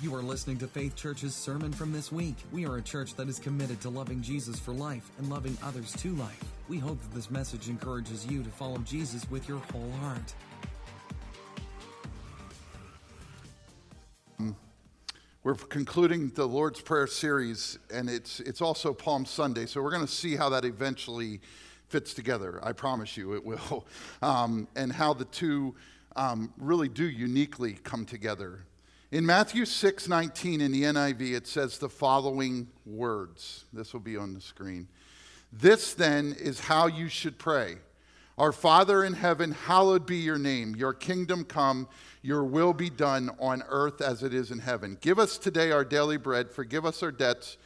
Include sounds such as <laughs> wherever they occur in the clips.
You are listening to Faith Church's sermon from this week. We are a church that is committed to loving Jesus for life and loving others to life. We hope that this message encourages you to follow Jesus with your whole heart. We're concluding the Lord's Prayer series, and it's, it's also Palm Sunday, so we're going to see how that eventually fits together. I promise you it will. <laughs> Um, and how the two um, really do uniquely come together. In Matthew 6 19 in the NIV, it says the following words. This will be on the screen. This then is how you should pray Our Father in heaven, hallowed be your name. Your kingdom come, your will be done on earth as it is in heaven. Give us today our daily bread. Forgive us our debts.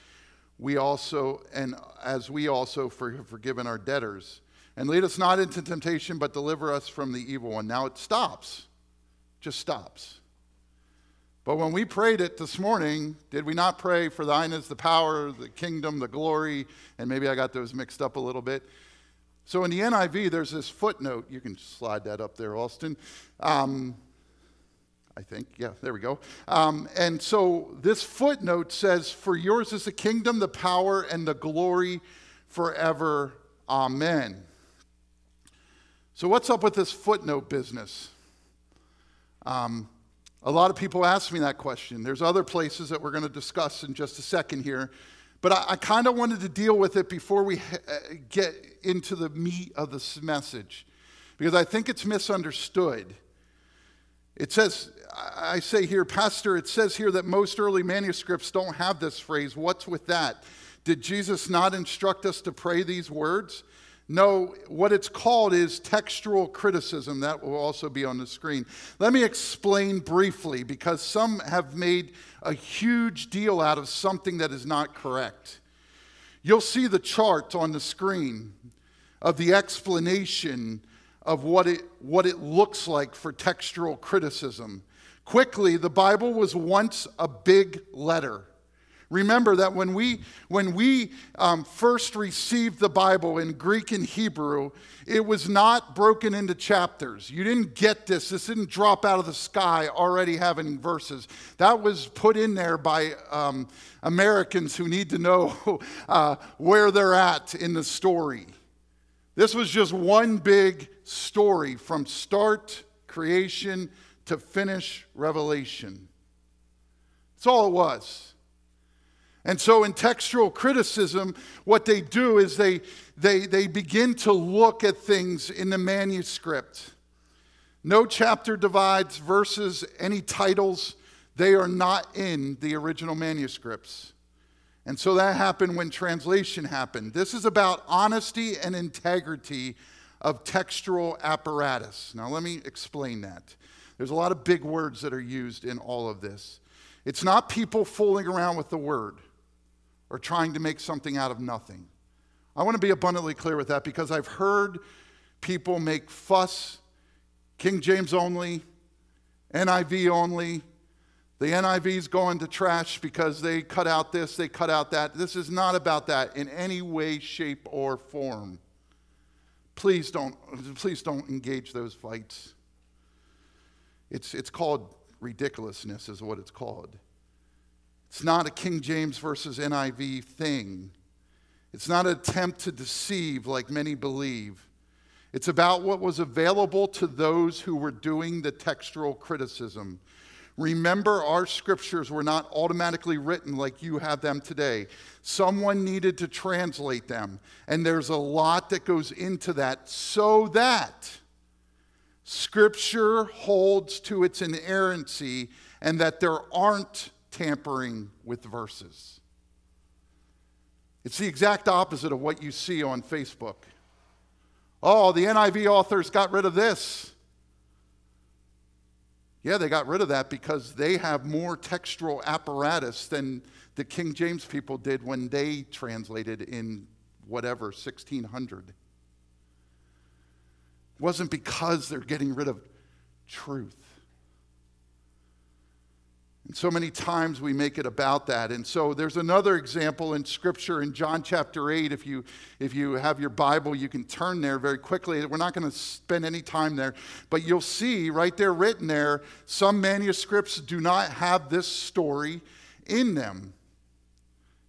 We also, and as we also have forgiven our debtors. And lead us not into temptation, but deliver us from the evil one. Now it stops, just stops. But when we prayed it this morning, did we not pray for thine is the power, the kingdom, the glory? And maybe I got those mixed up a little bit. So in the NIV, there's this footnote. You can slide that up there, Austin. Um, I think. Yeah, there we go. Um, and so this footnote says, For yours is the kingdom, the power, and the glory forever. Amen. So, what's up with this footnote business? Um, a lot of people ask me that question. There's other places that we're going to discuss in just a second here. But I, I kind of wanted to deal with it before we ha- uh, get into the meat of this message because I think it's misunderstood. It says, I say here, Pastor, it says here that most early manuscripts don't have this phrase. What's with that? Did Jesus not instruct us to pray these words? No, what it's called is textual criticism. That will also be on the screen. Let me explain briefly because some have made a huge deal out of something that is not correct. You'll see the chart on the screen of the explanation of what it, what it looks like for textual criticism. Quickly, the Bible was once a big letter. Remember that when we, when we um, first received the Bible in Greek and Hebrew, it was not broken into chapters. You didn't get this. This didn't drop out of the sky already having verses. That was put in there by um, Americans who need to know <laughs> uh, where they're at in the story. This was just one big story from start, creation, to finish, revelation. That's all it was. And so, in textual criticism, what they do is they, they, they begin to look at things in the manuscript. No chapter divides, verses, any titles, they are not in the original manuscripts. And so that happened when translation happened. This is about honesty and integrity of textual apparatus. Now, let me explain that. There's a lot of big words that are used in all of this. It's not people fooling around with the word or trying to make something out of nothing. I want to be abundantly clear with that because I've heard people make fuss, King James only, NIV only. The NIV's going to trash because they cut out this, they cut out that. This is not about that in any way, shape, or form. Please don't, please don't engage those fights. It's, it's called ridiculousness, is what it's called. It's not a King James versus NIV thing. It's not an attempt to deceive like many believe. It's about what was available to those who were doing the textual criticism. Remember, our scriptures were not automatically written like you have them today. Someone needed to translate them. And there's a lot that goes into that so that scripture holds to its inerrancy and that there aren't tampering with verses. It's the exact opposite of what you see on Facebook. Oh, the NIV authors got rid of this. Yeah, they got rid of that because they have more textual apparatus than the King James people did when they translated in whatever, 1600. It wasn't because they're getting rid of truth. And so many times we make it about that. And so there's another example in Scripture in John chapter 8. If you, if you have your Bible, you can turn there very quickly. We're not going to spend any time there, but you'll see right there written there some manuscripts do not have this story in them.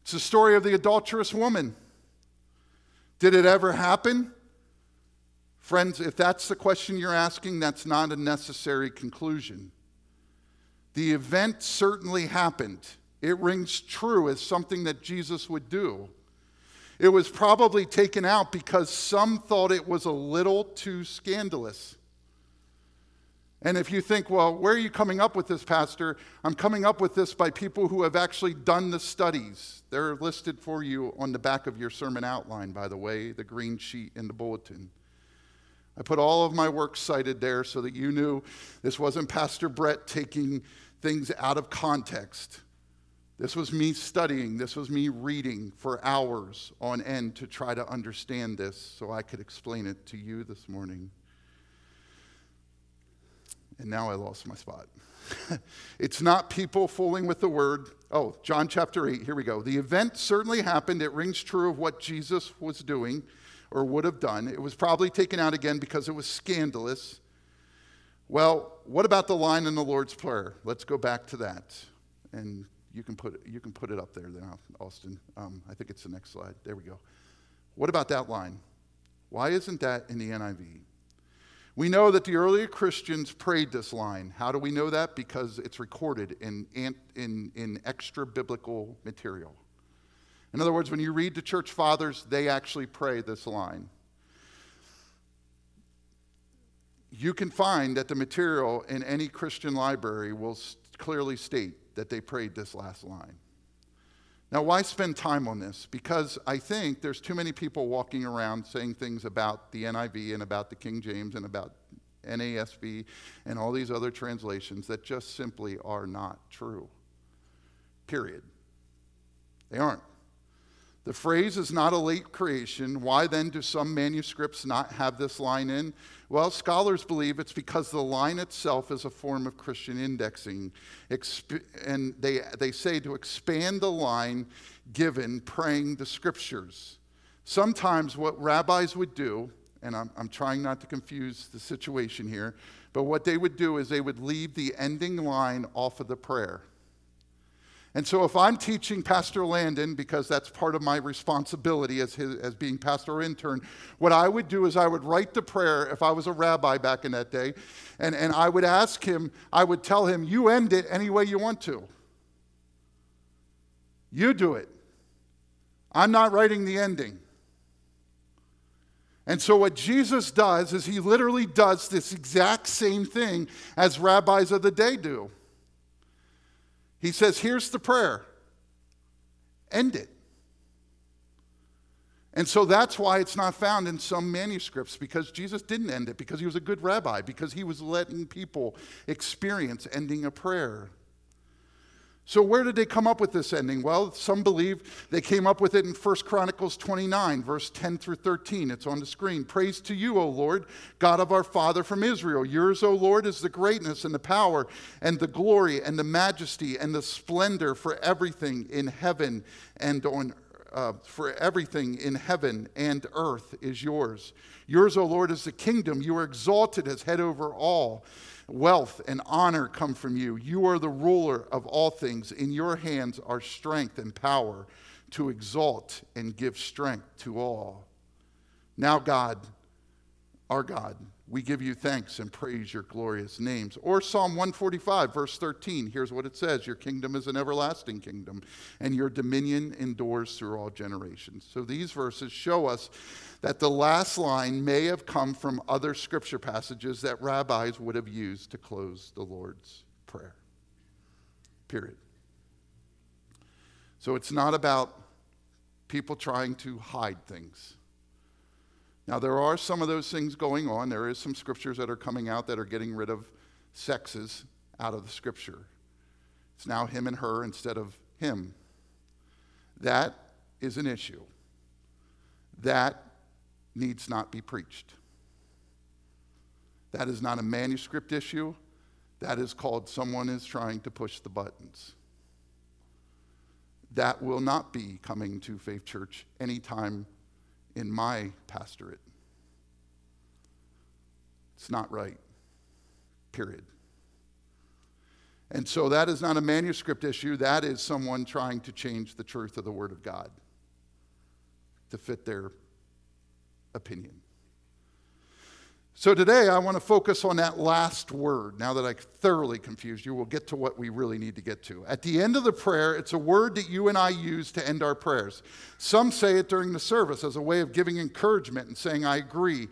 It's the story of the adulterous woman. Did it ever happen? Friends, if that's the question you're asking, that's not a necessary conclusion. The event certainly happened. It rings true as something that Jesus would do. It was probably taken out because some thought it was a little too scandalous. And if you think, well, where are you coming up with this, Pastor? I'm coming up with this by people who have actually done the studies. They're listed for you on the back of your sermon outline, by the way, the green sheet in the bulletin. I put all of my work cited there so that you knew this wasn't Pastor Brett taking things out of context. This was me studying, this was me reading for hours on end to try to understand this so I could explain it to you this morning. And now I lost my spot. <laughs> it's not people fooling with the word. Oh, John chapter 8, here we go. The event certainly happened. It rings true of what Jesus was doing or would have done. It was probably taken out again because it was scandalous. Well, what about the line in the Lord's Prayer? Let's go back to that. And you can put it, you can put it up there now, Austin. Um, I think it's the next slide. There we go. What about that line? Why isn't that in the NIV? We know that the earlier Christians prayed this line. How do we know that? Because it's recorded in, in, in extra biblical material. In other words, when you read the church fathers, they actually pray this line. You can find that the material in any Christian library will clearly state that they prayed this last line. Now, why spend time on this? Because I think there's too many people walking around saying things about the NIV and about the King James and about NASB and all these other translations that just simply are not true. Period. They aren't. The phrase is not a late creation. Why then do some manuscripts not have this line in? Well, scholars believe it's because the line itself is a form of Christian indexing. and they, they say to expand the line given praying the scriptures. Sometimes what rabbis would do, and I'm, I'm trying not to confuse the situation here, but what they would do is they would leave the ending line off of the prayer. And so, if I'm teaching Pastor Landon, because that's part of my responsibility as, his, as being pastor intern, what I would do is I would write the prayer if I was a rabbi back in that day, and, and I would ask him, I would tell him, You end it any way you want to. You do it. I'm not writing the ending. And so, what Jesus does is he literally does this exact same thing as rabbis of the day do. He says, Here's the prayer. End it. And so that's why it's not found in some manuscripts because Jesus didn't end it, because he was a good rabbi, because he was letting people experience ending a prayer. So where did they come up with this ending? Well, some believe they came up with it in 1 Chronicles 29, verse 10 through 13. It's on the screen. Praise to you, O Lord, God of our Father from Israel. Yours, O Lord, is the greatness and the power and the glory and the majesty and the splendor for everything in heaven and on uh, for everything in heaven and earth is yours. Yours, O Lord, is the kingdom. You are exalted as head over all. Wealth and honor come from you. You are the ruler of all things. In your hands are strength and power to exalt and give strength to all. Now, God, our God, we give you thanks and praise your glorious names. Or Psalm 145, verse 13. Here's what it says Your kingdom is an everlasting kingdom, and your dominion endures through all generations. So these verses show us that the last line may have come from other scripture passages that rabbis would have used to close the Lord's Prayer. Period. So it's not about people trying to hide things. Now, there are some of those things going on. There is some scriptures that are coming out that are getting rid of sexes out of the scripture. It's now him and her instead of him. That is an issue. That needs not be preached. That is not a manuscript issue. that is called someone is trying to push the buttons. That will not be coming to Faith Church anytime in my pastorate. It's not right, period. And so that is not a manuscript issue, that is someone trying to change the truth of the Word of God to fit their opinion. So today I want to focus on that last word. Now that I thoroughly confused you, we'll get to what we really need to get to. At the end of the prayer, it's a word that you and I use to end our prayers. Some say it during the service as a way of giving encouragement and saying, I agree.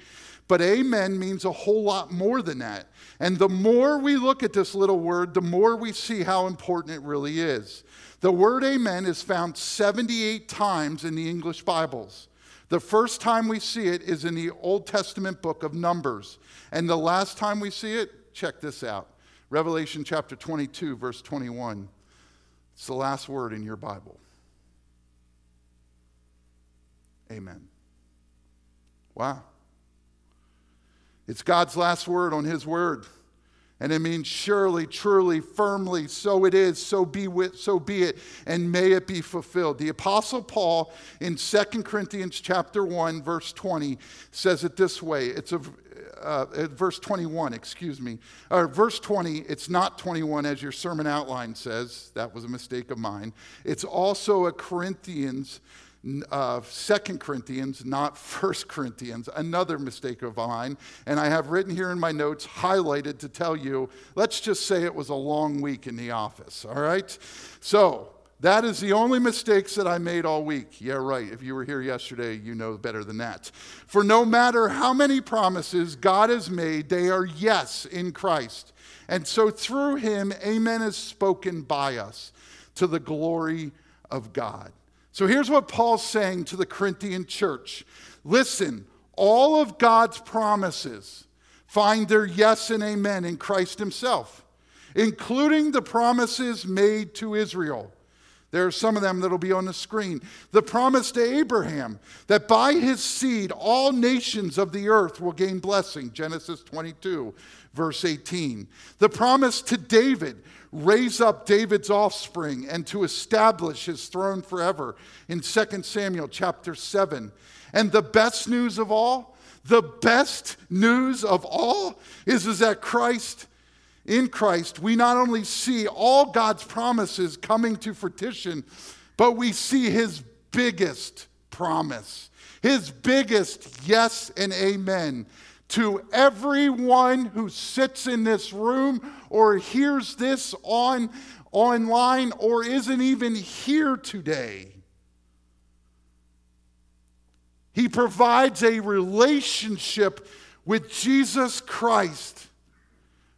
But amen means a whole lot more than that. And the more we look at this little word, the more we see how important it really is. The word amen is found 78 times in the English Bibles. The first time we see it is in the Old Testament book of Numbers. And the last time we see it, check this out Revelation chapter 22, verse 21. It's the last word in your Bible. Amen. Wow. It's God's last word on His word. And it means surely, truly, firmly, so it is, so be, with, so be it, and may it be fulfilled. The Apostle Paul in 2 Corinthians chapter 1, verse 20, says it this way. It's a, uh, uh, verse 21, excuse me. Or verse 20, it's not 21 as your sermon outline says. That was a mistake of mine. It's also a Corinthians uh, 2 Corinthians, not <laughs> 1 Corinthians, another mistake of mine. And I have written here in my notes, highlighted to tell you, let's just say it was a long week in the office, all right? So, that is the only mistakes that I made all week. Yeah, right. If you were here yesterday, you know better than that. For no matter how many promises God has made, they are yes in Christ. And so through him, amen is spoken by us to the glory of God. So here's what Paul's saying to the Corinthian church Listen, all of God's promises find their yes and amen in Christ Himself, including the promises made to Israel. There are some of them that'll be on the screen. The promise to Abraham that by his seed all nations of the earth will gain blessing, Genesis 22, verse 18. The promise to David raise up David's offspring and to establish his throne forever in 2 Samuel chapter 7. And the best news of all, the best news of all is, is that Christ, in Christ, we not only see all God's promises coming to fruition, but we see his biggest promise, his biggest yes and amen to everyone who sits in this room or hears this on online or isn't even here today. He provides a relationship with Jesus Christ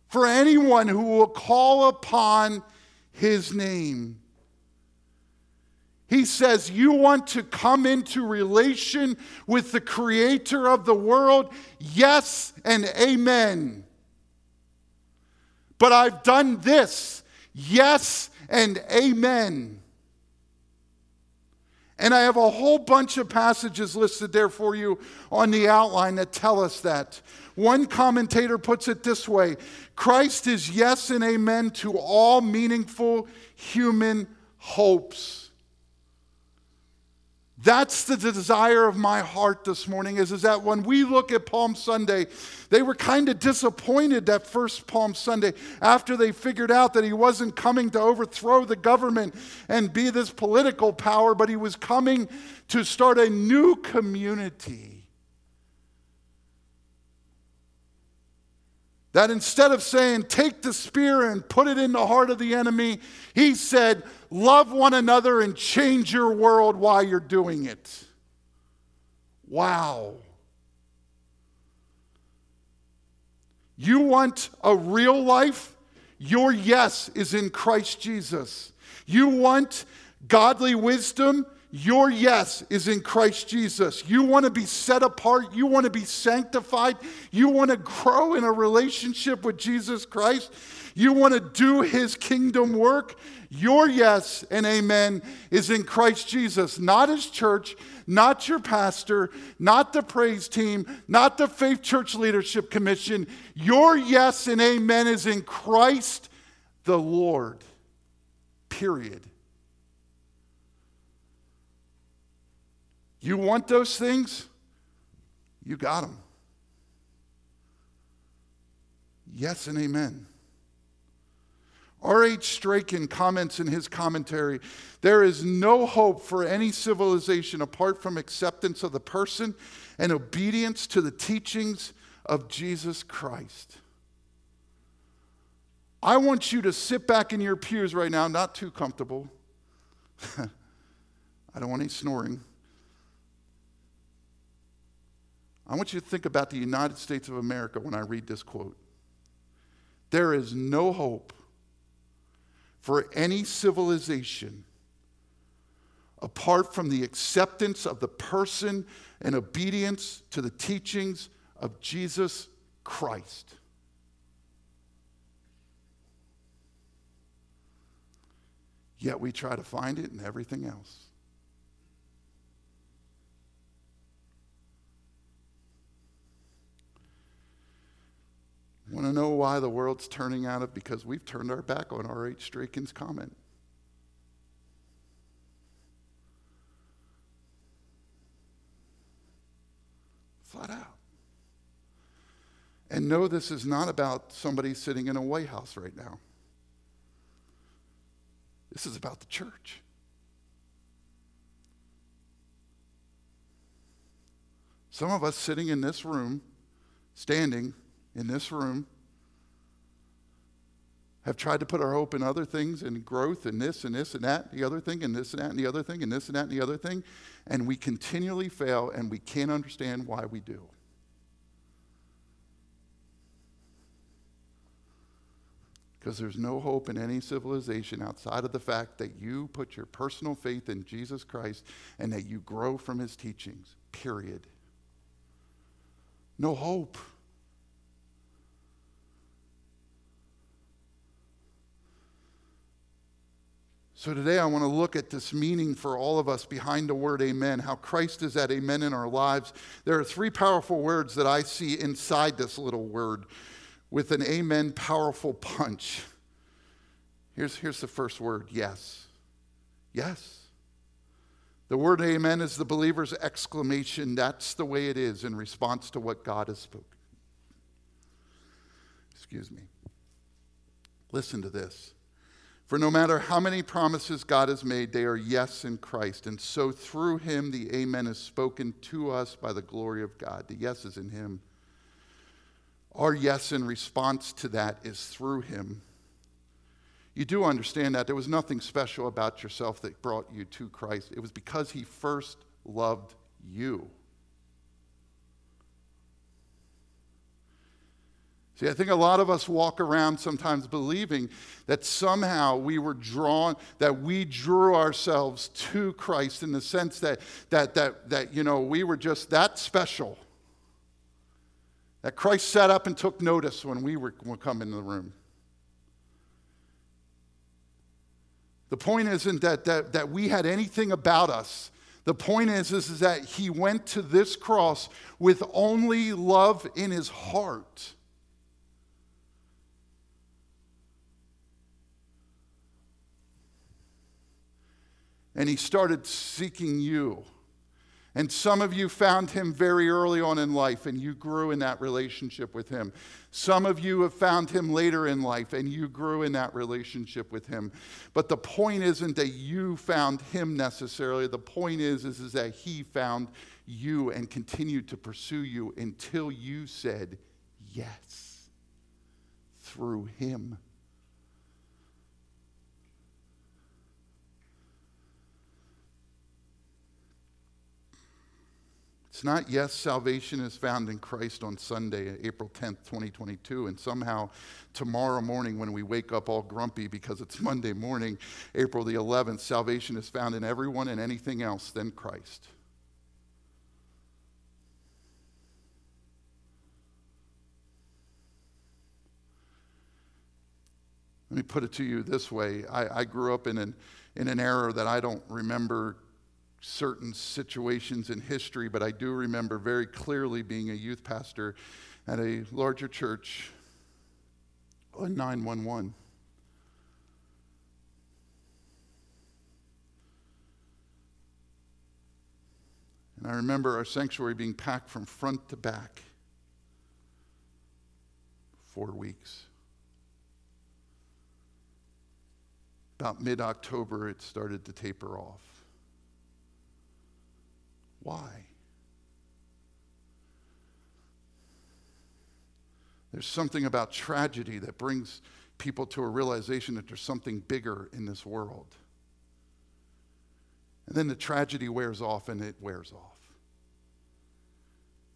for anyone who will call upon his name. He says, You want to come into relation with the creator of the world? Yes and amen. But I've done this. Yes and amen. And I have a whole bunch of passages listed there for you on the outline that tell us that. One commentator puts it this way Christ is yes and amen to all meaningful human hopes. That's the desire of my heart this morning is, is that when we look at Palm Sunday, they were kind of disappointed that first Palm Sunday after they figured out that he wasn't coming to overthrow the government and be this political power, but he was coming to start a new community. That instead of saying, take the spear and put it in the heart of the enemy, he said, Love one another and change your world while you're doing it. Wow. You want a real life? Your yes is in Christ Jesus. You want godly wisdom? Your yes is in Christ Jesus. You want to be set apart. You want to be sanctified. You want to grow in a relationship with Jesus Christ. You want to do his kingdom work. Your yes and amen is in Christ Jesus, not his church, not your pastor, not the praise team, not the Faith Church Leadership Commission. Your yes and amen is in Christ the Lord. Period. You want those things? You got them. Yes and amen. R.H. Strachan comments in his commentary there is no hope for any civilization apart from acceptance of the person and obedience to the teachings of Jesus Christ. I want you to sit back in your pews right now, not too comfortable. <laughs> I don't want any snoring. I want you to think about the United States of America when I read this quote. There is no hope for any civilization apart from the acceptance of the person and obedience to the teachings of Jesus Christ. Yet we try to find it in everything else. Want to know why the world's turning out of? Because we've turned our back on R.H. Strachan's comment. Flat out. And no, this is not about somebody sitting in a White House right now. This is about the church. Some of us sitting in this room, standing, in this room have tried to put our hope in other things and growth and this and this and that, the other thing, and this and that and the other thing, and this and that and the other thing, and we continually fail and we can't understand why we do. Because there's no hope in any civilization outside of the fact that you put your personal faith in Jesus Christ and that you grow from his teachings, period. No hope. So today I want to look at this meaning for all of us behind the word amen, how Christ is at amen in our lives. There are three powerful words that I see inside this little word with an amen powerful punch. Here's, here's the first word yes. Yes. The word amen is the believer's exclamation. That's the way it is in response to what God has spoken. Excuse me. Listen to this. For no matter how many promises God has made, they are yes in Christ. And so through him, the amen is spoken to us by the glory of God. The yes is in him. Our yes in response to that is through him. You do understand that there was nothing special about yourself that brought you to Christ. It was because he first loved you. See, I think a lot of us walk around sometimes believing that somehow we were drawn, that we drew ourselves to Christ in the sense that, that, that, that you know, we were just that special. That Christ sat up and took notice when we were, were coming in the room. The point isn't that, that, that we had anything about us. The point is, is, is that he went to this cross with only love in his heart. And he started seeking you. And some of you found him very early on in life and you grew in that relationship with him. Some of you have found him later in life and you grew in that relationship with him. But the point isn't that you found him necessarily. The point is, is, is that he found you and continued to pursue you until you said yes through him. Not, yes, salvation is found in Christ on Sunday, April 10th, 2022, and somehow tomorrow morning when we wake up all grumpy because it's <laughs> Monday morning, April the 11th, salvation is found in everyone and anything else than Christ. Let me put it to you this way I, I grew up in an, in an era that I don't remember certain situations in history, but I do remember very clearly being a youth pastor at a larger church on 911. And I remember our sanctuary being packed from front to back. Four weeks. About mid October, it started to taper off. Why? There's something about tragedy that brings people to a realization that there's something bigger in this world. And then the tragedy wears off and it wears off.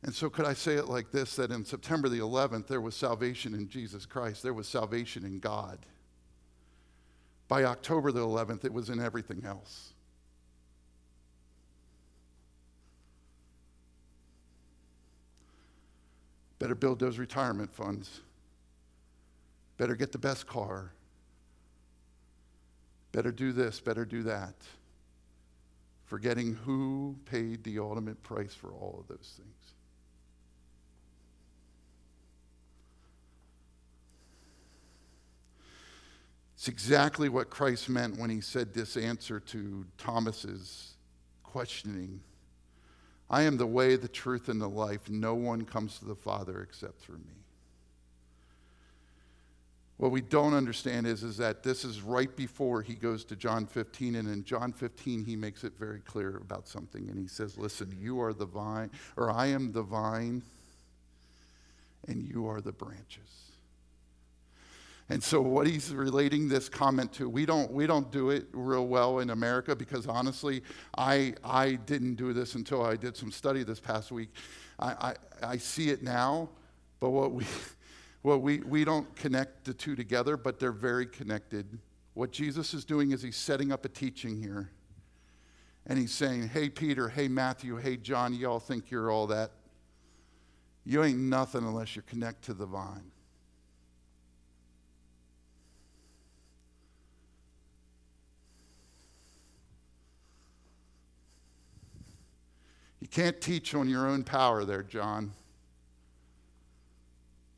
And so, could I say it like this that in September the 11th, there was salvation in Jesus Christ, there was salvation in God. By October the 11th, it was in everything else. Better build those retirement funds. Better get the best car. Better do this, better do that. Forgetting who paid the ultimate price for all of those things. It's exactly what Christ meant when he said this answer to Thomas's questioning I am the way, the truth, and the life. No one comes to the Father except through me. What we don't understand is, is that this is right before he goes to John 15. And in John 15, he makes it very clear about something. And he says, Listen, you are the vine, or I am the vine, and you are the branches. And so, what he's relating this comment to, we don't, we don't do it real well in America because honestly, I, I didn't do this until I did some study this past week. I, I, I see it now, but what we, <laughs> what we, we don't connect the two together, but they're very connected. What Jesus is doing is he's setting up a teaching here. And he's saying, hey, Peter, hey, Matthew, hey, John, y'all think you're all that. You ain't nothing unless you connect to the vine. You can't teach on your own power there, John.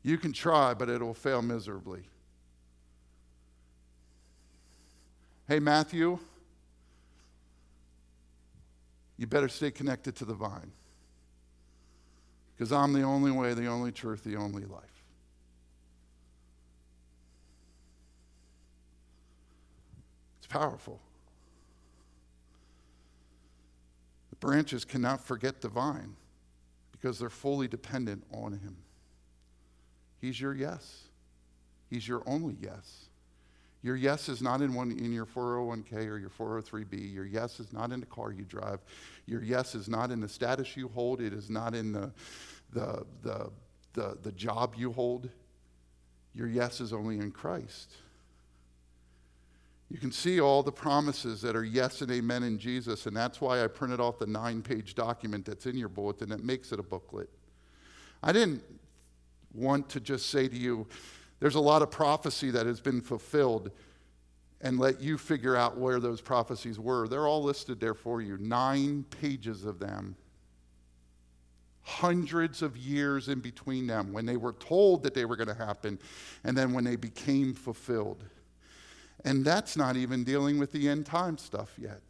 You can try, but it will fail miserably. Hey, Matthew, you better stay connected to the vine. Because I'm the only way, the only truth, the only life. It's powerful. Branches cannot forget the vine because they're fully dependent on him. He's your yes. He's your only yes. Your yes is not in, one, in your 401k or your 403b. Your yes is not in the car you drive. Your yes is not in the status you hold. It is not in the, the, the, the, the job you hold. Your yes is only in Christ. You can see all the promises that are yes and amen in Jesus, and that's why I printed off the nine page document that's in your bulletin that makes it a booklet. I didn't want to just say to you, there's a lot of prophecy that has been fulfilled, and let you figure out where those prophecies were. They're all listed there for you, nine pages of them. Hundreds of years in between them when they were told that they were going to happen, and then when they became fulfilled. And that's not even dealing with the end time stuff yet.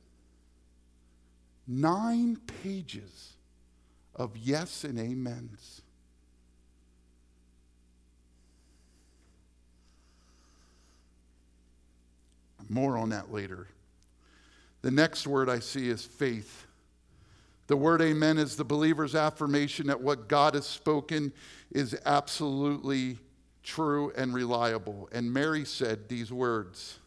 Nine pages of yes and amens. More on that later. The next word I see is faith. The word amen is the believer's affirmation that what God has spoken is absolutely true and reliable. And Mary said these words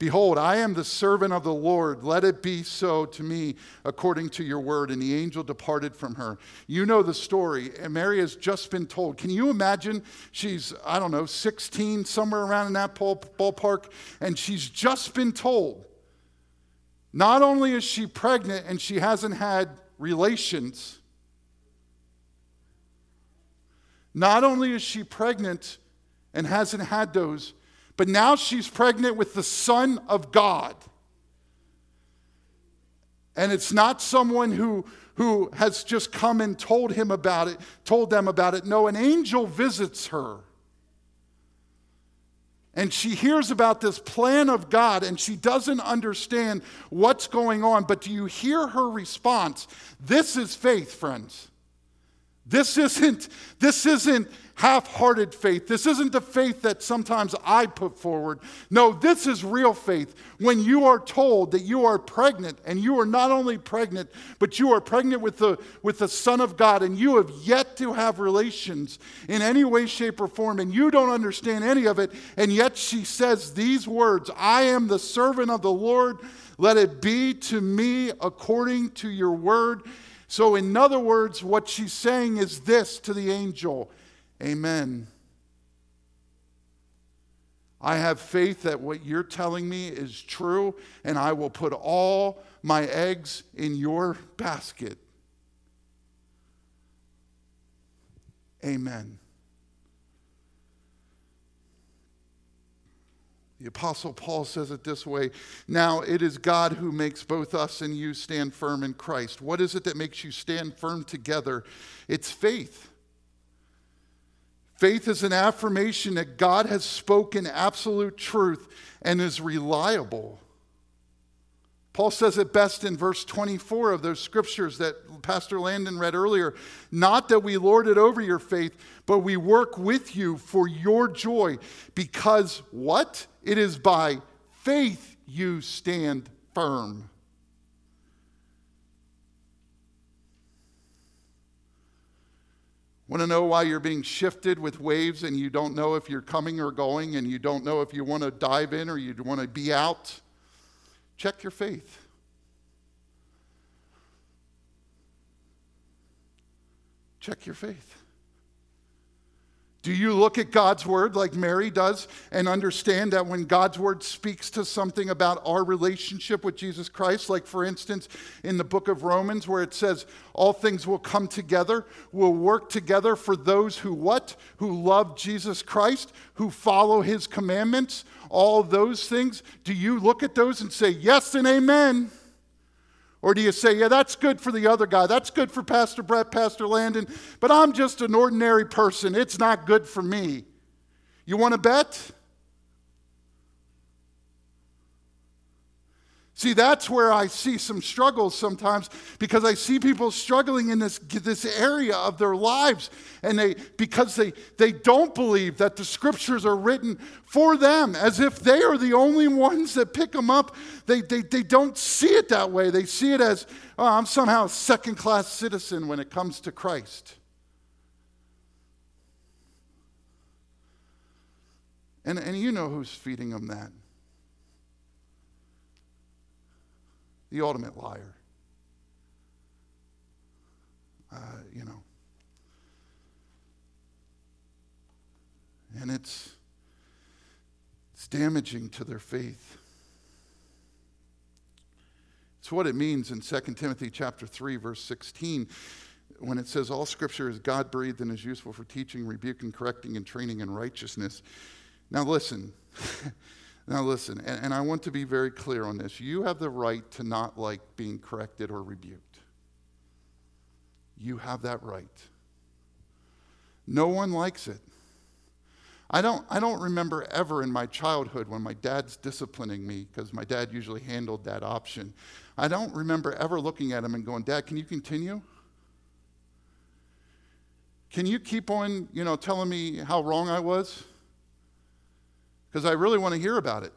Behold, I am the servant of the Lord. Let it be so to me according to your word. And the angel departed from her. You know the story. And Mary has just been told. Can you imagine? She's, I don't know, 16, somewhere around in that ballpark, and she's just been told. Not only is she pregnant and she hasn't had relations, not only is she pregnant and hasn't had those, but now she's pregnant with the Son of God. And it's not someone who, who has just come and told him about it, told them about it. No, an angel visits her. And she hears about this plan of God and she doesn't understand what's going on. But do you hear her response? This is faith, friends. This isn't, this isn't half hearted faith. This isn't the faith that sometimes I put forward. No, this is real faith. When you are told that you are pregnant, and you are not only pregnant, but you are pregnant with the, with the Son of God, and you have yet to have relations in any way, shape, or form, and you don't understand any of it, and yet she says these words I am the servant of the Lord. Let it be to me according to your word. So, in other words, what she's saying is this to the angel Amen. I have faith that what you're telling me is true, and I will put all my eggs in your basket. Amen. The Apostle Paul says it this way Now it is God who makes both us and you stand firm in Christ. What is it that makes you stand firm together? It's faith. Faith is an affirmation that God has spoken absolute truth and is reliable. Paul says it best in verse 24 of those scriptures that Pastor Landon read earlier. Not that we lord it over your faith, but we work with you for your joy, because what? It is by faith you stand firm. Want to know why you're being shifted with waves and you don't know if you're coming or going and you don't know if you want to dive in or you want to be out? Check your faith. Check your faith. Do you look at God's word like Mary does and understand that when God's word speaks to something about our relationship with Jesus Christ, like for instance in the book of Romans where it says all things will come together, will work together for those who what? Who love Jesus Christ, who follow his commandments, all those things. Do you look at those and say yes and amen? Or do you say, yeah, that's good for the other guy, that's good for Pastor Brett, Pastor Landon, but I'm just an ordinary person. It's not good for me. You want to bet? See, that's where I see some struggles sometimes because I see people struggling in this, this area of their lives and they because they, they don't believe that the scriptures are written for them as if they are the only ones that pick them up. They, they, they don't see it that way. They see it as, oh, I'm somehow a second class citizen when it comes to Christ. And, and you know who's feeding them that. The ultimate liar. Uh, you know. And it's, it's damaging to their faith. It's what it means in 2 Timothy chapter 3 verse 16 when it says all scripture is God breathed and is useful for teaching, rebuking, correcting and training in righteousness. Now listen. <laughs> Now, listen, and, and, I want to be very clear on this. You have the right to not like being corrected or rebuked. You have that right. No one likes it. I don't, I don't remember ever in my childhood when my dad's disciplining me, because my dad usually handled that option. I don't remember ever looking at him and going, Dad, can you continue? Can you keep on, you know, telling me how wrong I was? Because I really want to hear about it.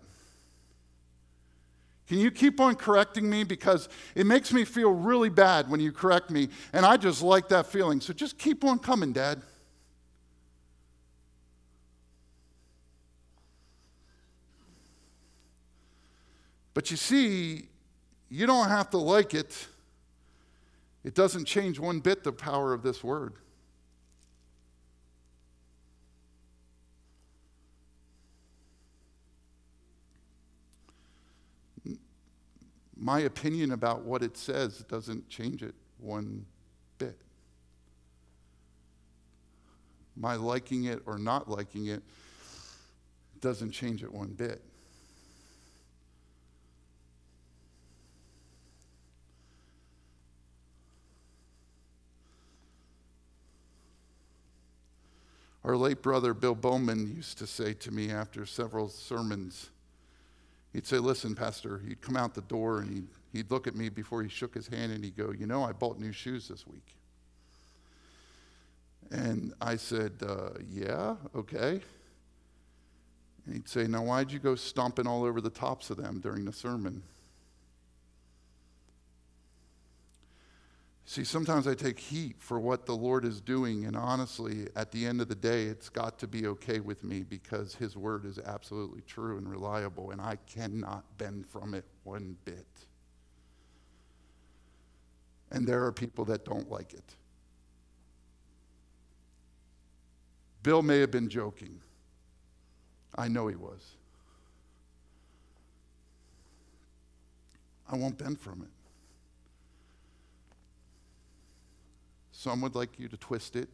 Can you keep on correcting me? Because it makes me feel really bad when you correct me, and I just like that feeling. So just keep on coming, Dad. But you see, you don't have to like it. It doesn't change one bit the power of this word. My opinion about what it says doesn't change it one bit. My liking it or not liking it doesn't change it one bit. Our late brother Bill Bowman used to say to me after several sermons, he'd say, Listen, Pastor, he'd come out the door and he'd, he'd look at me before he shook his hand and he'd go, You know, I bought new shoes this week. And I said, uh, Yeah, okay. And he'd say, Now, why'd you go stomping all over the tops of them during the sermon? See, sometimes I take heat for what the Lord is doing, and honestly, at the end of the day, it's got to be okay with me because His word is absolutely true and reliable, and I cannot bend from it one bit. And there are people that don't like it. Bill may have been joking. I know he was. I won't bend from it. Some would like you to twist it,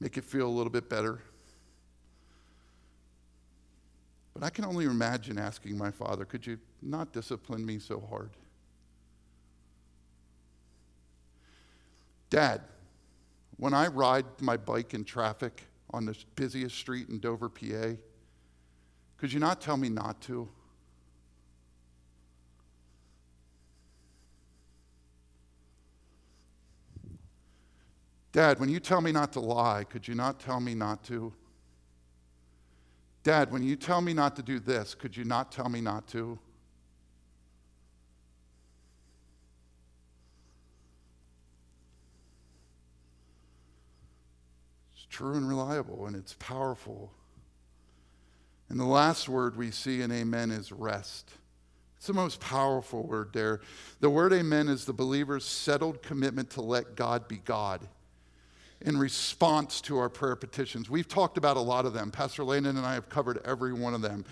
make it feel a little bit better. But I can only imagine asking my father, could you not discipline me so hard? Dad, when I ride my bike in traffic on the busiest street in Dover, PA, could you not tell me not to? Dad, when you tell me not to lie, could you not tell me not to? Dad, when you tell me not to do this, could you not tell me not to? It's true and reliable, and it's powerful. And the last word we see in amen is rest. It's the most powerful word there. The word amen is the believer's settled commitment to let God be God in response to our prayer petitions. We've talked about a lot of them. Pastor Landon and I have covered every one of them.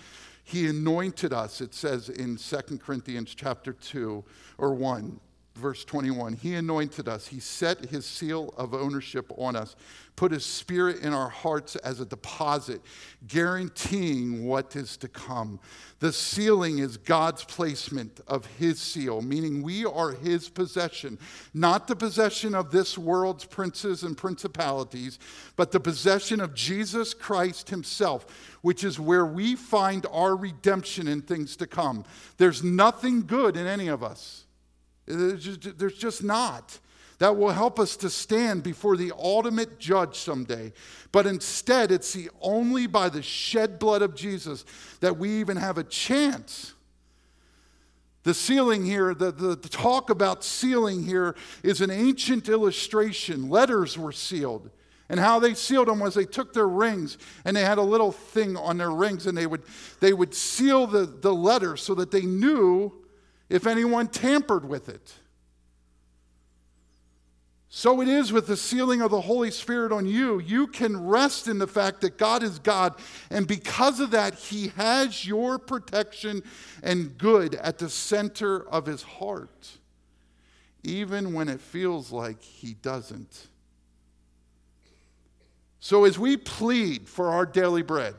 He anointed us, it says in 2 Corinthians chapter 2 or 1 verse 21 he anointed us. He set his seal of ownership on us put his spirit in our hearts as a deposit guaranteeing what is to come. The sealing is god's placement of his seal meaning we are his possession not the possession of this world's princes and principalities but the possession of jesus christ himself which is where we find our redemption in things to come. There's nothing good in any of us there's just, not. That will help us to stand before the ultimate judge someday. But instead, it's the only by the shed blood of Jesus that we even have a chance. The sealing here, the, the, the talk about sealing here is an ancient illustration. Letters were sealed. And how they sealed them was they took their rings and they had a little thing on their rings and they would, they would seal the, the letter so that they knew if anyone tampered with it. So it is with the sealing of the Holy Spirit on you. You can rest in the fact that God is God, and because of that, He has your protection and good at the center of His heart, even when it feels like He doesn't. So as we plead for our daily bread,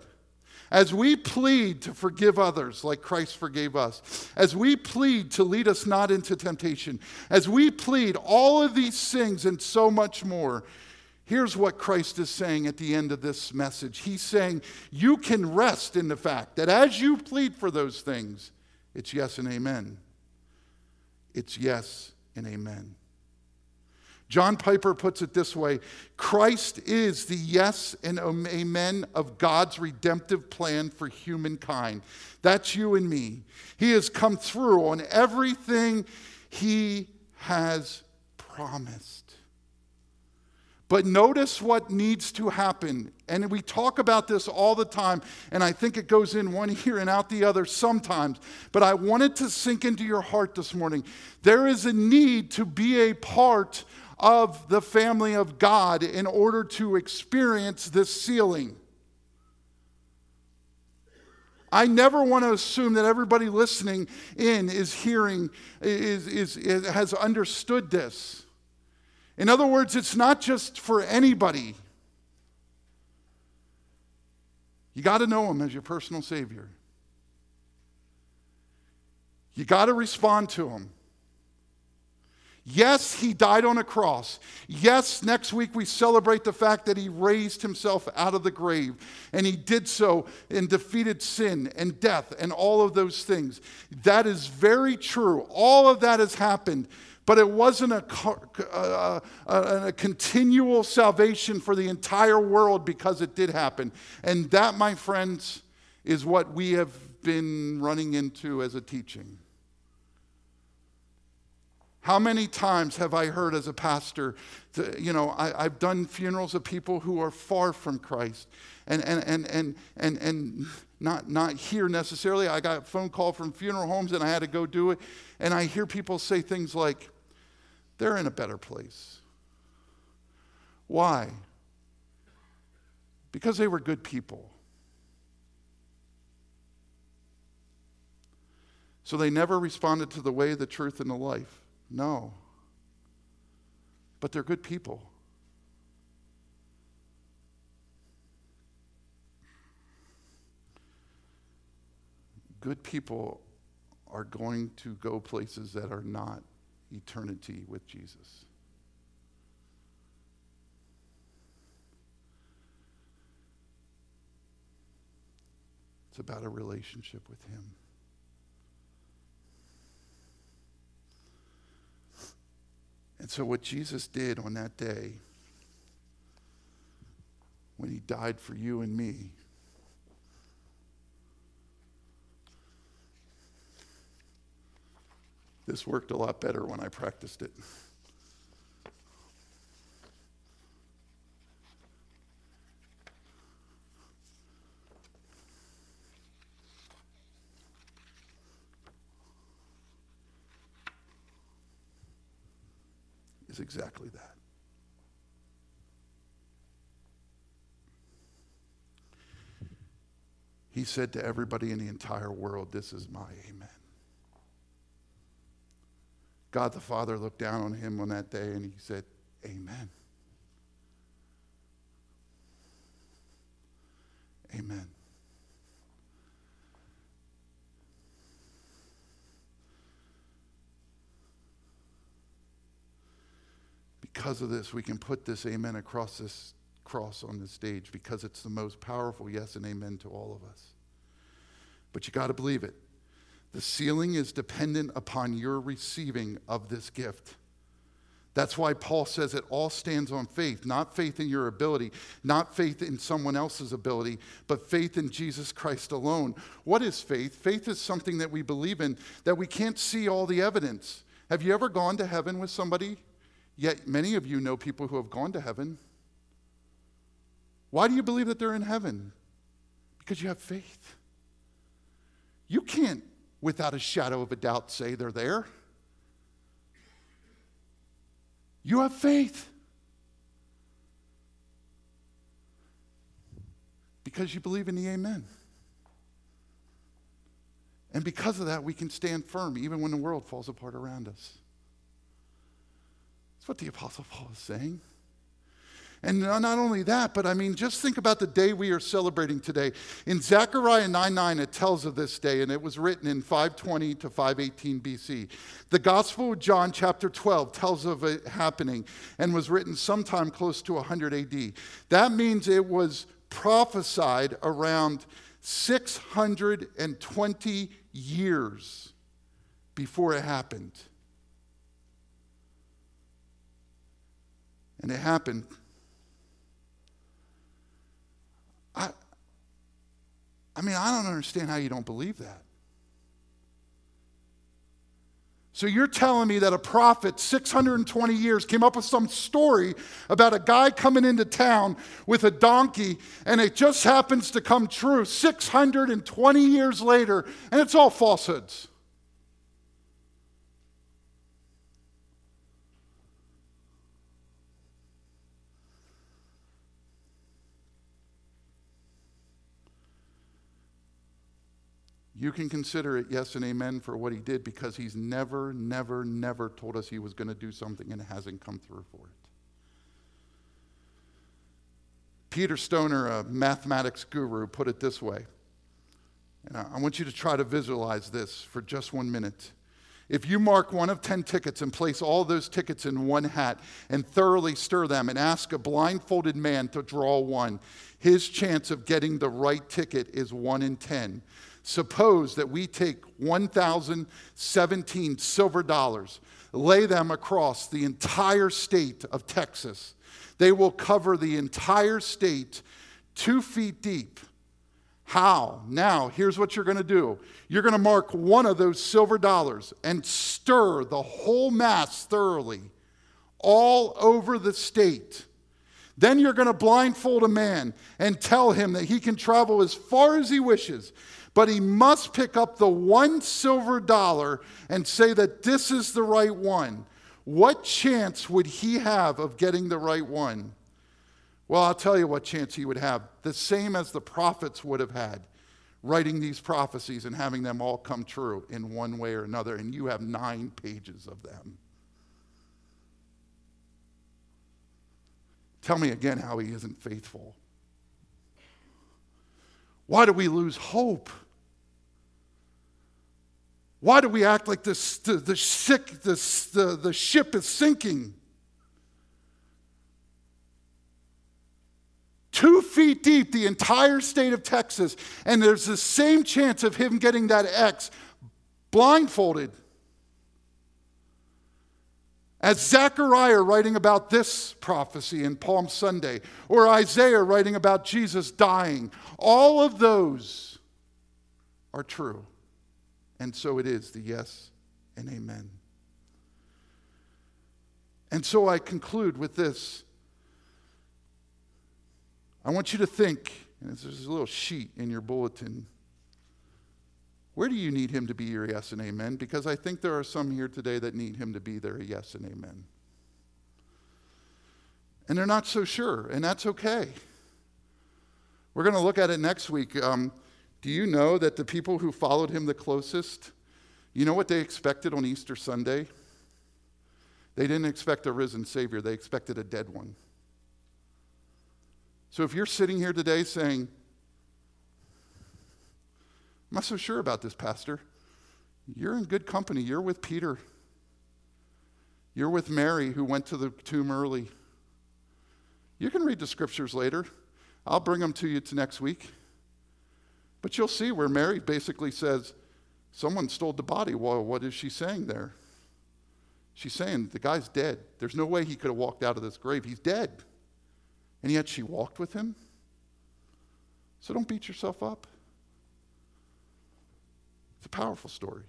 as we plead to forgive others like Christ forgave us, as we plead to lead us not into temptation, as we plead all of these things and so much more, here's what Christ is saying at the end of this message. He's saying, You can rest in the fact that as you plead for those things, it's yes and amen. It's yes and amen. John Piper puts it this way Christ is the yes and amen of God's redemptive plan for humankind. That's you and me. He has come through on everything he has promised. But notice what needs to happen. And we talk about this all the time, and I think it goes in one ear and out the other sometimes. But I wanted to sink into your heart this morning. There is a need to be a part of the family of God in order to experience this sealing. I never want to assume that everybody listening in is hearing, is, is, is, has understood this. In other words, it's not just for anybody. You got to know Him as your personal Savior. You got to respond to Him. Yes, he died on a cross. Yes, next week we celebrate the fact that he raised himself out of the grave. And he did so and defeated sin and death and all of those things. That is very true. All of that has happened. But it wasn't a, a, a, uh, uh, uh, a continual salvation for the entire world because it did happen. And that, my friends, is what we have been running into as a teaching. How many times have I heard as a pastor, you know, I, have done funerals of people who are far from Christ and, and, and, and, and, and not, not here necessarily. I got a phone call from funeral homes and I had to go do it. And I hear people say things like, they're in a better place. Why? Because they were good people. So they never responded to the way, the truth, and the life. No. But they're good people. Good people are going to go places that are not eternity with Jesus. It's about a relationship with Him. And so, what Jesus did on that day, when he died for you and me, this worked a lot better when I practiced it. Is exactly that. He said to everybody in the entire world, This is my amen. God the Father looked down on him on that day and he said, Amen. Amen. Because of this, we can put this amen across this cross on the stage because it's the most powerful yes and amen to all of us. But you got to believe it. The sealing is dependent upon your receiving of this gift. That's why Paul says it all stands on faith, not faith in your ability, not faith in someone else's ability, but faith in Jesus Christ alone. What is faith? Faith is something that we believe in that we can't see all the evidence. Have you ever gone to heaven with somebody Yet many of you know people who have gone to heaven. Why do you believe that they're in heaven? Because you have faith. You can't, without a shadow of a doubt, say they're there. You have faith. Because you believe in the amen. And because of that, we can stand firm even when the world falls apart around us what the Apostle Paul is saying. And not only that, but I mean, just think about the day we are celebrating today. In Zechariah 9 9, it tells of this day, and it was written in 520 to 518 BC. The Gospel of John, chapter 12, tells of it happening and was written sometime close to 100 AD. That means it was prophesied around 620 years before it happened. And it happened. I, I mean, I don't understand how you don't believe that. So you're telling me that a prophet 620 years came up with some story about a guy coming into town with a donkey and it just happens to come true 620 years later and it's all falsehoods. You can consider it yes and amen for what he did because he's never, never, never told us he was going to do something and hasn't come through for it. Peter Stoner, a mathematics guru, put it this way. And I want you to try to visualize this for just one minute. If you mark one of 10 tickets and place all those tickets in one hat and thoroughly stir them and ask a blindfolded man to draw one, his chance of getting the right ticket is 1 in 10. Suppose that we take 1,017 silver dollars, lay them across the entire state of Texas. They will cover the entire state two feet deep. How? Now, here's what you're going to do you're going to mark one of those silver dollars and stir the whole mass thoroughly all over the state. Then you're going to blindfold a man and tell him that he can travel as far as he wishes but he must pick up the one silver dollar and say that this is the right one. What chance would he have of getting the right one? Well, I'll tell you what chance he would have. The same as the prophets would have had, writing these prophecies and having them all come true in one way or another. And you have nine pages of them. Tell me again how he isn't faithful. Why do we lose hope? Why do we act like this, the, the, sick, this, the, the ship is sinking? Two feet deep, the entire state of Texas, and there's the same chance of him getting that X blindfolded. As Zechariah writing about this prophecy in Palm Sunday, or Isaiah writing about Jesus dying, all of those are true. And so it is the yes and amen. And so I conclude with this. I want you to think, and there's a little sheet in your bulletin. Where do you need him to be your yes and amen? Because I think there are some here today that need him to be their yes and amen. And they're not so sure, and that's okay. We're going to look at it next week. Um, do you know that the people who followed him the closest, you know what they expected on Easter Sunday? They didn't expect a risen Savior, they expected a dead one. So if you're sitting here today saying, I'm not so sure about this, Pastor, you're in good company. You're with Peter. You're with Mary, who went to the tomb early. You can read the scriptures later. I'll bring them to you to next week. But you'll see where Mary basically says, Someone stole the body. Well, what is she saying there? She's saying, The guy's dead. There's no way he could have walked out of this grave. He's dead. And yet she walked with him. So don't beat yourself up. It's a powerful story.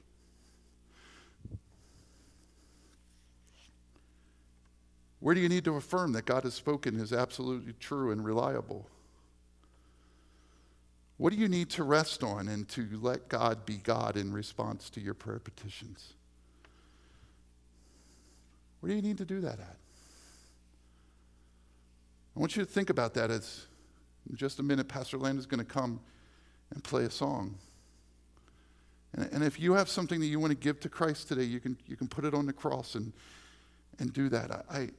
Where do you need to affirm that God has spoken is absolutely true and reliable? What do you need to rest on and to let God be God in response to your prayer petitions? Where do you need to do that at? I want you to think about that as in just a minute, Pastor Land is going to come and play a song. And, and if you have something that you want to give to Christ today, you can, you can put it on the cross and, and do that. I, I you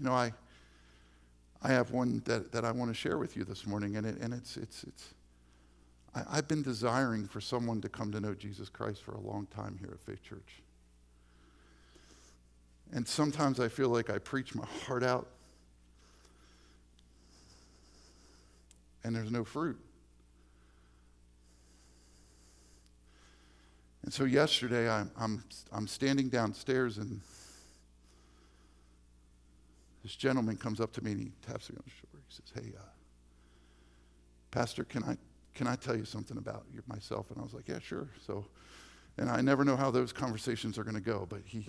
know, I, I have one that, that I want to share with you this morning, and, it, and it's, it's, it's I, I've been desiring for someone to come to know Jesus Christ for a long time here at Faith Church. And sometimes I feel like I preach my heart out, and there's no fruit. And so yesterday, I'm, I'm, I'm standing downstairs and this gentleman comes up to me and he taps me on the shoulder. He says, Hey, uh, Pastor, can I, Can I tell you something about myself? And I was like, Yeah, sure. So, and I never know how those conversations are going to go, but he,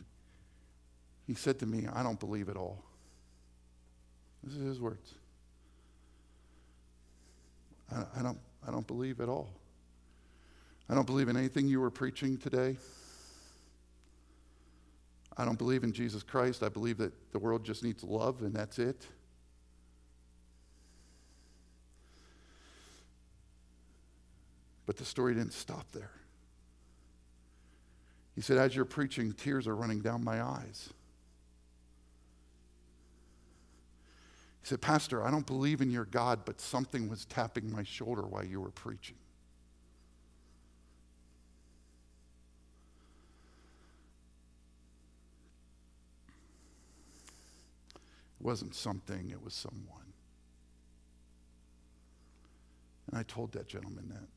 he said to me, I don't believe it all. This is his words. I, I, don't, I don't believe at all. I don't believe in anything you were preaching today. I don't believe in Jesus Christ. I believe that the world just needs love and that's it. But the story didn't stop there. He said, As you're preaching, tears are running down my eyes. He said, Pastor, I don't believe in your God, but something was tapping my shoulder while you were preaching. It wasn't something, it was someone. And I told that gentleman that.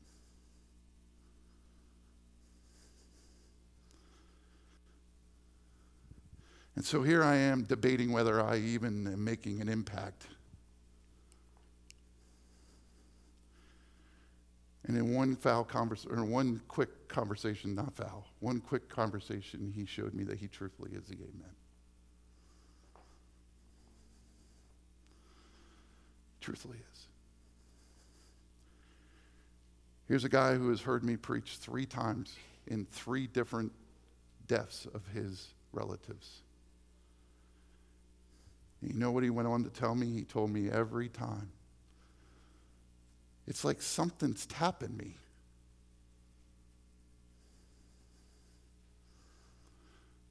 And so here I am debating whether I even am making an impact. And in one foul conversation, or one quick conversation, not foul, one quick conversation, he showed me that he truthfully is the amen. Truthfully is. Here's a guy who has heard me preach three times in three different deaths of his relatives. You know what he went on to tell me? He told me every time. It's like something's tapping me.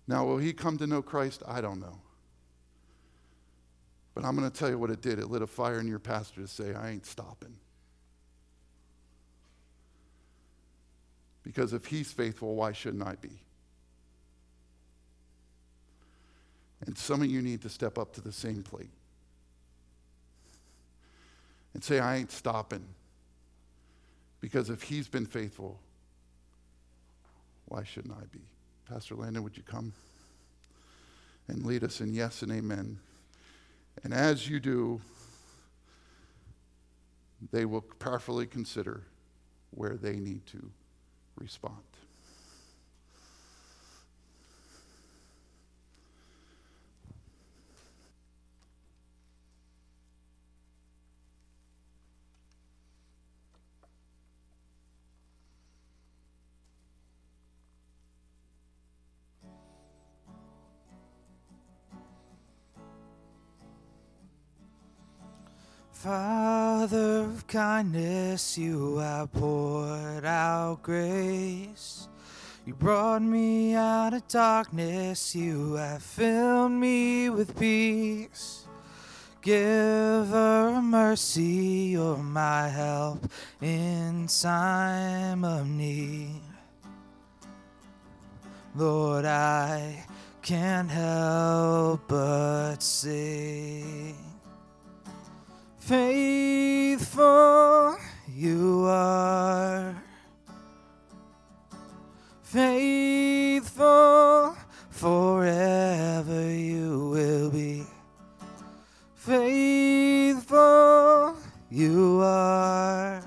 Now, will he come to know Christ? I don't know. But I'm going to tell you what it did. It lit a fire in your pastor to say, I ain't stopping. Because if he's faithful, why shouldn't I be? And some of you need to step up to the same plate and say, I ain't stopping. Because if he's been faithful, why shouldn't I be? Pastor Landon, would you come and lead us in yes and amen? And as you do, they will prayerfully consider where they need to respond. Father of kindness, you have poured out grace. You brought me out of darkness, you have filled me with peace. Giver of mercy, you're my help in time of need. Lord, I can't help but sing. Faithful you are. Faithful forever you will be. Faithful you are.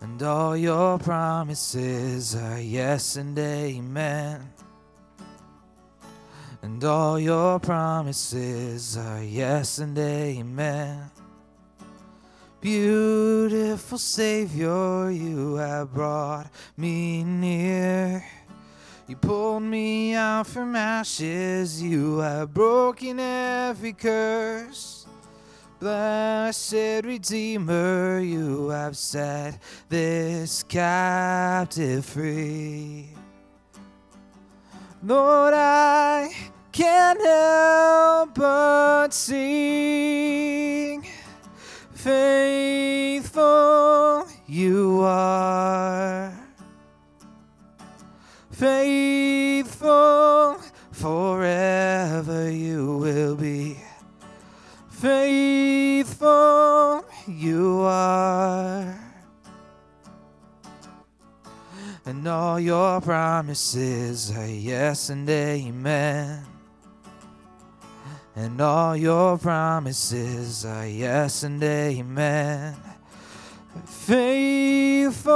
And all your promises are yes and amen. And all your promises are yes and amen. Beautiful Savior, you have brought me near. You pulled me out from ashes, you have broken every curse. Blessed Redeemer, you have set this captive free. Lord, I can't help but sing. Faithful you are. Faithful forever you will be. Faithful you are. And all your promises are yes and amen. and all your promises are yes and amen. Faithful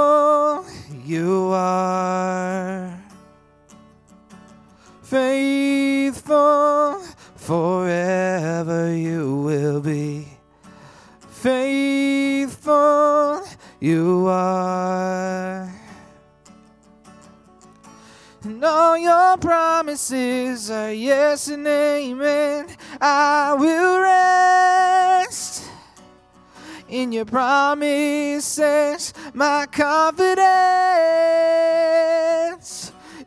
you are, faithful forever you will be. Faithful you are. And all your promises are yes and amen. I will rest in your promises. My confidence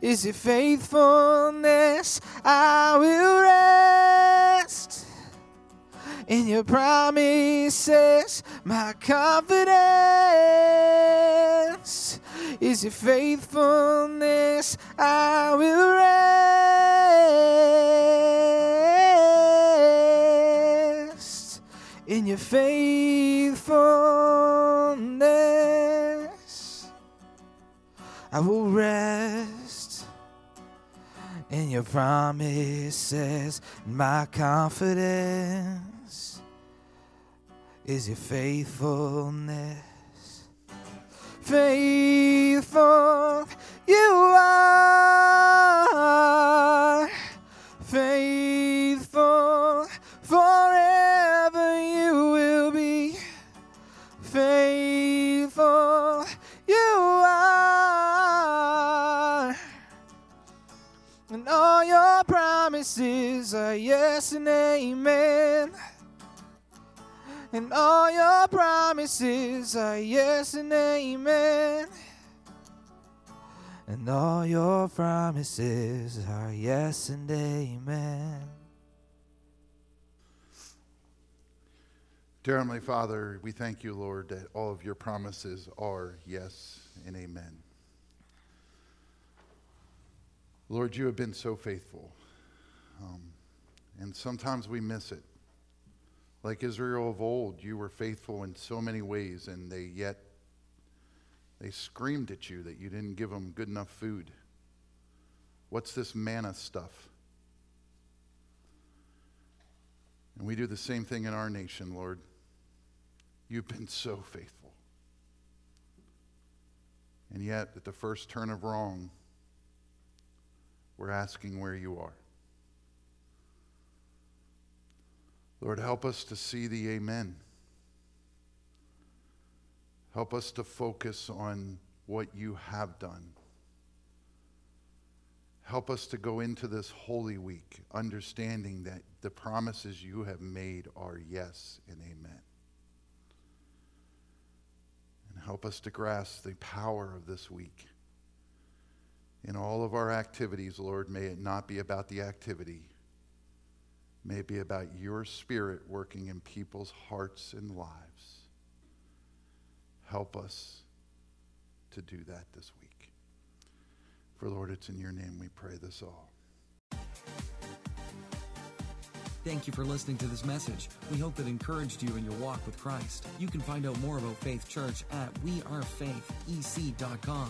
is your faithfulness. I will rest in your promises. My confidence is your faithfulness. I will rest in your faithfulness. I will rest in your promises. My confidence is your faithfulness. Faithful you are, faithful forever you will be. Faithful you are. And all your promises are yes and amen. And all your promises are yes and amen. And all your promises are yes and amen. Dear Heavenly Father, we thank you, Lord, that all of your promises are yes and amen. Lord, you have been so faithful. Um, and sometimes we miss it. Like Israel of old, you were faithful in so many ways, and they yet they screamed at you that you didn't give them good enough food. What's this manna stuff? And we do the same thing in our nation, Lord. You've been so faithful. And yet, at the first turn of wrong, we're asking where you are. Lord, help us to see the amen. Help us to focus on what you have done. Help us to go into this holy week understanding that the promises you have made are yes and amen. And help us to grasp the power of this week. In all of our activities, Lord, may it not be about the activity. May be about your spirit working in people's hearts and lives. Help us to do that this week. For Lord, it's in your name we pray this all. Thank you for listening to this message. We hope it encouraged you in your walk with Christ. You can find out more about Faith Church at wearefaithec.com.